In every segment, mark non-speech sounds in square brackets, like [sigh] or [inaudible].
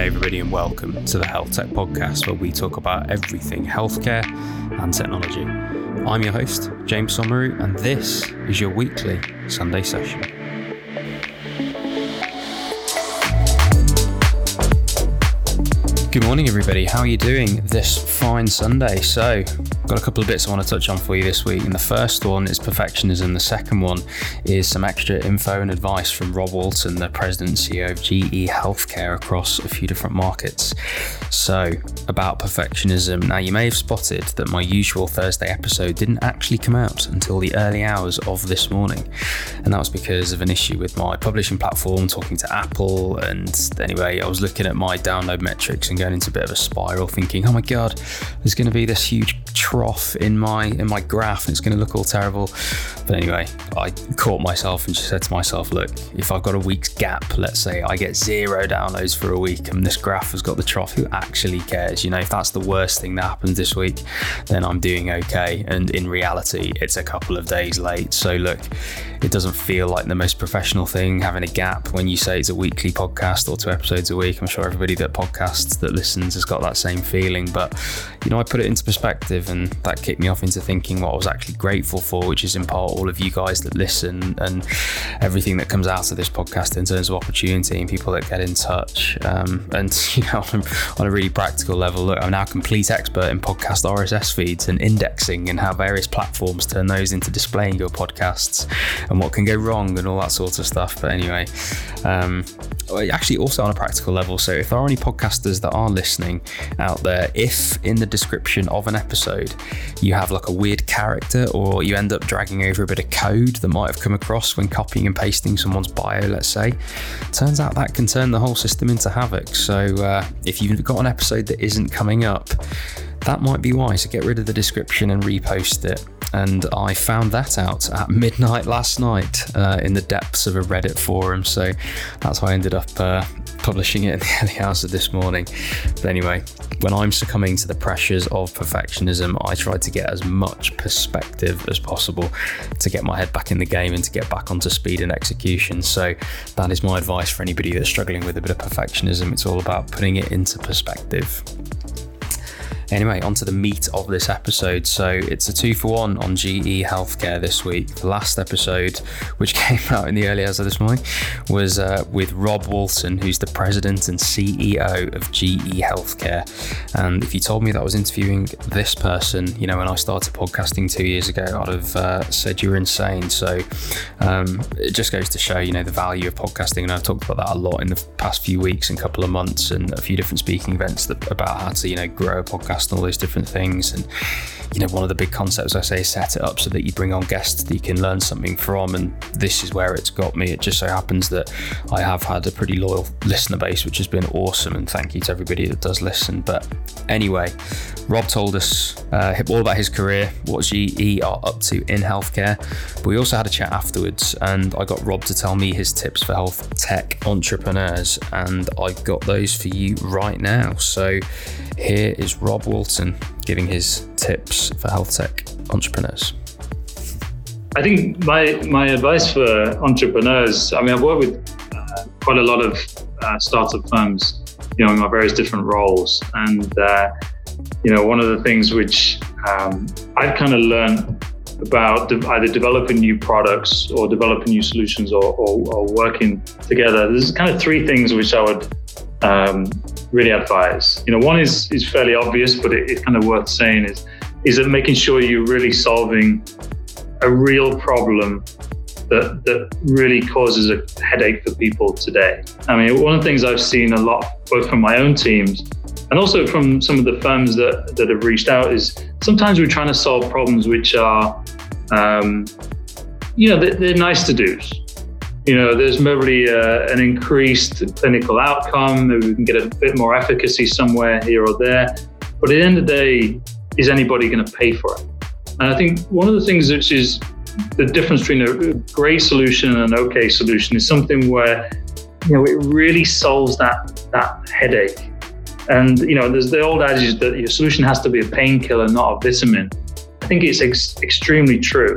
Hey, everybody, and welcome to the Health Tech Podcast, where we talk about everything healthcare and technology. I'm your host, James Somauroo, and this is your weekly Sunday session. Good morning, everybody. How are you doing this fine Sunday? So, got a couple of bits I want to touch on for you this week. And the first one is perfectionism. The second one is some extra info and advice from Rob Walton, the president and CEO of GE Healthcare across a few different markets. So, about perfectionism. Now, you may have spotted that my usual Thursday episode didn't actually come out until the early hours of this morning. And that was because of an issue with my publishing platform, talking to Apple. And anyway, I was looking at my download metrics and going into a bit of a spiral, thinking, "Oh my god, there's going to be this huge trough in my in my graph, and it's going to look all terrible." But anyway, I caught myself and just said to myself, "Look, if I've got a week's gap, let's say I get zero downloads for a week, and this graph has got the trough, who actually cares? You know, if that's the worst thing that happens this week, then I'm doing okay. And in reality, it's a couple of days late. So look, it doesn't feel like the most professional thing having a gap when you say it's a weekly podcast or two episodes a week. I'm sure everybody that podcasts that listens has got that same feeling. But, you know, I put it into perspective and that kicked me off into thinking what I was actually grateful for, which is in part all of you guys that listen and everything that comes out of this podcast in terms of opportunity and people that get in touch. Um, and, [laughs] you know, on a really practical level, look, I'm now a complete expert in podcast RSS feeds and indexing and how various platforms turn those into displaying your podcasts and what can go wrong and all that sort of stuff. But anyway, um, actually, also on a practical level. So, if there are any podcasters that are listening out there, if in the description of an episode you have like a weird character or you end up dragging over a bit of code that might have come across when copying and pasting someone's bio, let's say, turns out that can turn the whole system into havoc. So uh, if you've got an episode that isn't coming up, that might be why. So get rid of the description and repost it and I found that out at midnight last night uh, in the depths of a Reddit forum. So that's why I ended up uh, publishing it in [laughs] the early hours of this morning. But anyway, when I'm succumbing to the pressures of perfectionism, I try to get as much perspective as possible to get my head back in the game and to get back onto speed and execution. So that is my advice for anybody that's struggling with a bit of perfectionism. It's all about putting it into perspective. Anyway, on to the meat of this episode. So it's a two for one on GE Healthcare this week. The last episode, which [laughs] came out in the early hours of this morning, was uh, with Rob Walton, who's the president and CEO of GE Healthcare. And if you told me that I was interviewing this person, you know, when I started podcasting two years ago, I'd have uh, said you're insane. So um, it just goes to show, you know, the value of podcasting. And I've talked about that a lot in the past few weeks and couple of months and a few different speaking events that, about how to, you know, grow a podcast podcast and all those different things. And you know, one of the big concepts I say is set it up so that you bring on guests that you can learn something from. And this is where it's got me. It just so happens that I have had a pretty loyal listener base, which has been awesome. And thank you to everybody that does listen. But anyway, Rob told us uh, all about his career, what GE are up to in healthcare. But we also had a chat afterwards, and I got Rob to tell me his tips for health tech entrepreneurs. And I've got those for you right now. So here is Rob Walton giving his tips for health tech entrepreneurs. I think my my advice for entrepreneurs. I mean, I've worked with uh, quite a lot of uh, startup firms, you know, in my various different roles, and uh, you know, one of the things which um, I've kind of learned about de- either developing new products or developing new solutions or, or, or, working together. There's kind of three things which I would um, really advise. You know, one is is fairly obvious, but it, it's kind of worth saying is is that making sure you're really solving a real problem that that really causes a headache for people today. I mean, one of the things I've seen a lot, both from my own teams and also from some of the firms that that have reached out, is sometimes we're trying to solve problems which are, um, you know, they're, they're nice to do's you know, there's maybe uh, an increased clinical outcome. Maybe we can get a bit more efficacy somewhere here or there. But at the end of the day, is anybody going to pay for it? And I think one of the things which is the difference between a great solution and an okay solution is something where you know it really solves that that headache. And you know, there's the old adage that your solution has to be a painkiller, not a vitamin. I think it's ex- extremely true,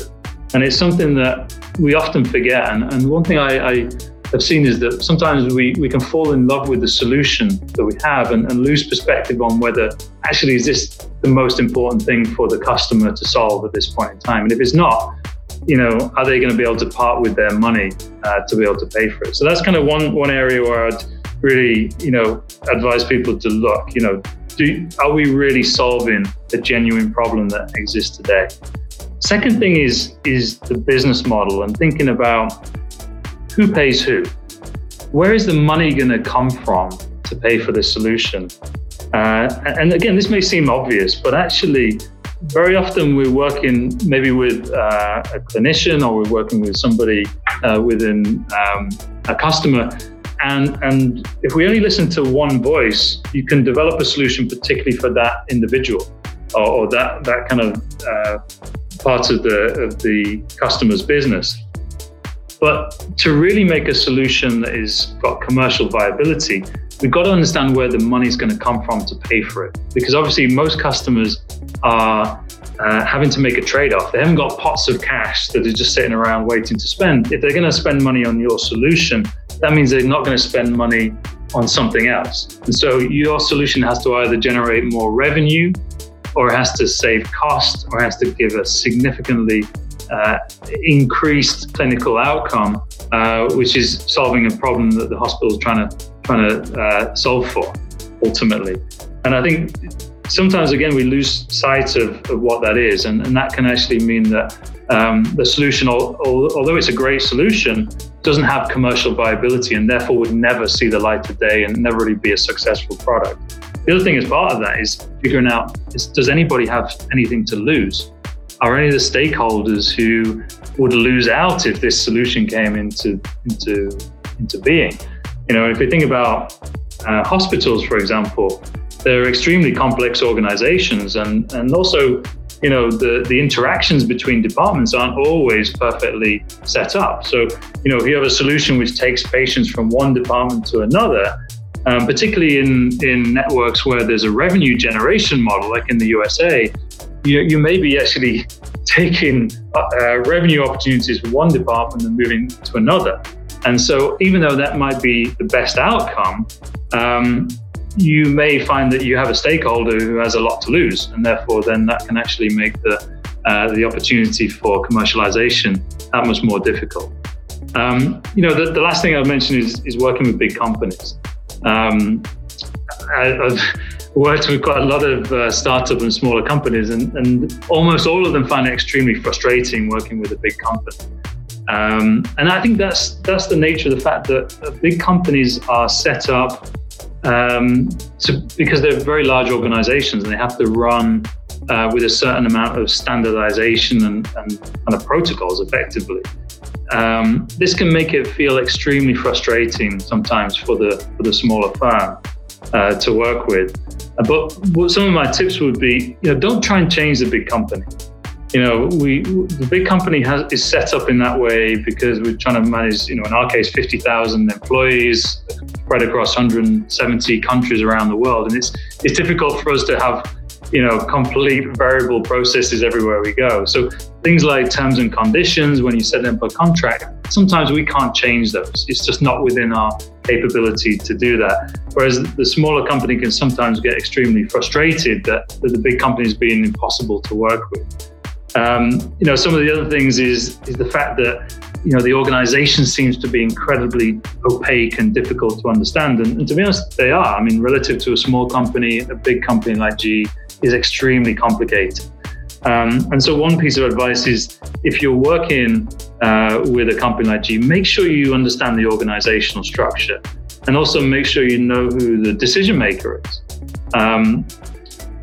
and it's something that we often forget. And, and one thing I, I, have seen is that sometimes we, we can fall in love with the solution that we have and, and lose perspective on whether actually is this the most important thing for the customer to solve at this point in time. And if it's not, you know, are they going to be able to part with their money uh, to be able to pay for it? So that's kind of one one area where I'd really, you know, advise people to look. You know, do, are we really solving a genuine problem that exists today? Second thing is is the business model and thinking about who pays who. Where is the money going to come from to pay for this solution? Uh, and again, this may seem obvious, but actually, very often we're working maybe with uh, a clinician or we're working with somebody uh, within um, a customer. And, and if we only listen to one voice, you can develop a solution particularly for that individual or, or that, that kind of uh, part of the, of the customer's business. But to really make a solution that is got commercial viability, we've got to understand where the money is going to come from to pay for it. Because obviously, most customers are uh, having to make a trade off. They haven't got pots of cash that are just sitting around waiting to spend. If they're going to spend money on your solution, that means they're not going to spend money on something else. And so your solution has to either generate more revenue or has to save cost or has to give a significantly uh, increased clinical outcome, uh, which is solving a problem that the hospital is trying to trying to uh, solve for ultimately. And I think sometimes again we lose sight of, of what that is, and, and that can actually mean that um, the solution, although it's a great solution, doesn't have commercial viability and therefore would never see the light of day and never really be a successful product. The other thing as part of that is figuring out is, does anybody have anything to lose? are any of the stakeholders who would lose out if this solution came into into into being? You know, if we think about uh, hospitals, for example, they're extremely complex organizations, and and also you know the the interactions between departments aren't always perfectly set up. So you know, if you have a solution which takes patients from one department to another, um, particularly in, in networks where there's a revenue generation model, like in the USA, you, you may be actually [laughs] taking uh, revenue opportunities from one department and moving to another. And so, even though that might be the best outcome, um, you may find that you have a stakeholder who has a lot to lose, and therefore, then that can actually make the uh, the opportunity for commercialization that much more difficult. Um, you know, the, the, last thing I've mentioned is, is working with big companies. Um, I, have [laughs] worked with quite a lot of uh, startup and smaller companies, and, and almost all of them find it extremely frustrating working with a big company. Um, and I think that's that's the nature of the fact that uh, big companies are set up um, to, because they're very large organizations and they have to run uh, with a certain amount of standardization and, and, and protocols effectively. Um, this can make it feel extremely frustrating sometimes for the for the smaller firm uh, to work with. Uh, but some of my tips would be, you know, don't try and change the big company. You know, we the big company has is set up in that way because we're trying to manage, you know, in our case, fifty thousand employees spread across 170 countries around the world, and it's it's difficult for us to have you know, complete variable processes everywhere we go. So things like terms and conditions, when you set up a contract, sometimes we can't change those. It's just not within our capability to do that. Whereas the smaller company can sometimes get extremely frustrated that, that the big company is being impossible to work with. Um, you know, some of the other things is is the fact that you know the organization seems to be incredibly opaque and difficult to understand. And, and to be honest, they are. I mean, relative to a small company, a big company like GE is extremely complicated. Um, and so, one piece of advice is if you're working uh, with a company like GE, make sure you understand the organizational structure and also make sure you know who the decision maker is. Um,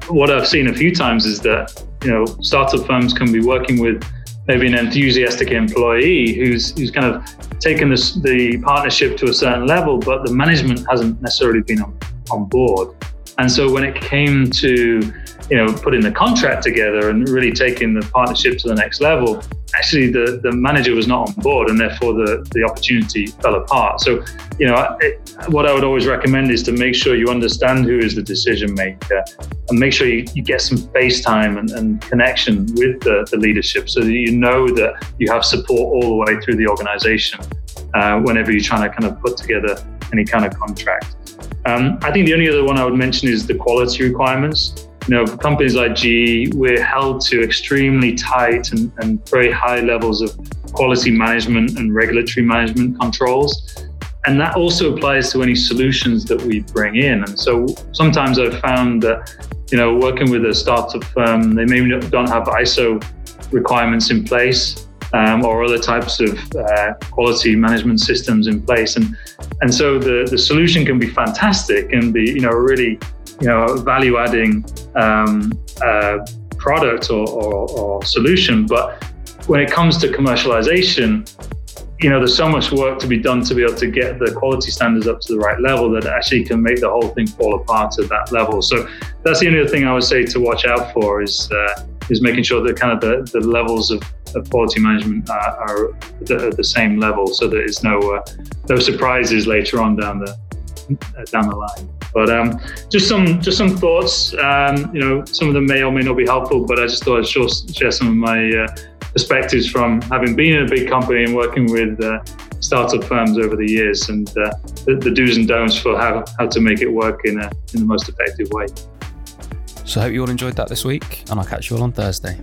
what I've seen a few times is that you know startup firms can be working with maybe an enthusiastic employee who's who's kind of taken this, the partnership to a certain level, but the management hasn't necessarily been on, on board. And so when it came to, you know, putting the contract together and really taking the partnership to the next level, actually the, the manager was not on board and therefore the, the opportunity fell apart. So, you know, it, what I would always recommend is to make sure you understand who is the decision maker and make sure you, you get some face time and, and connection with the, the leadership so that you know that you have support all the way through the organization uh, whenever you're trying to kind of put together any kind of contract. Um, I think the only other one I would mention is the quality requirements. You know, companies like GE, we're held to extremely tight and, and very high levels of quality management and regulatory management controls. And that also applies to any solutions that we bring in. And so sometimes I've found that, you know, working with a startup firm, they maybe don't have ISO requirements in place um, or other types of uh, quality management systems in place. And, and so the, the solution can be fantastic and be, you know, really, you know, value adding um, uh, product or, or, or solution. But when it comes to commercialization, you know, there's so much work to be done to be able to get the quality standards up to the right level that actually can make the whole thing fall apart at that level. So that's the only thing I would say to watch out for is uh, is making sure that kind of the, the levels of, of quality management are, are at the same level, so that there's no uh, no surprises later on down the down the line. But um, just some just some thoughts. Um, you know, some of them may or may not be helpful, but I just thought I'd share some of my uh, perspectives from having been in a big company and working with uh, startup firms over the years and uh, the, the, do's and don'ts for how, how to make it work in, a, in the most effective way. So I hope you all enjoyed that this week, and I'll catch you all on Thursday.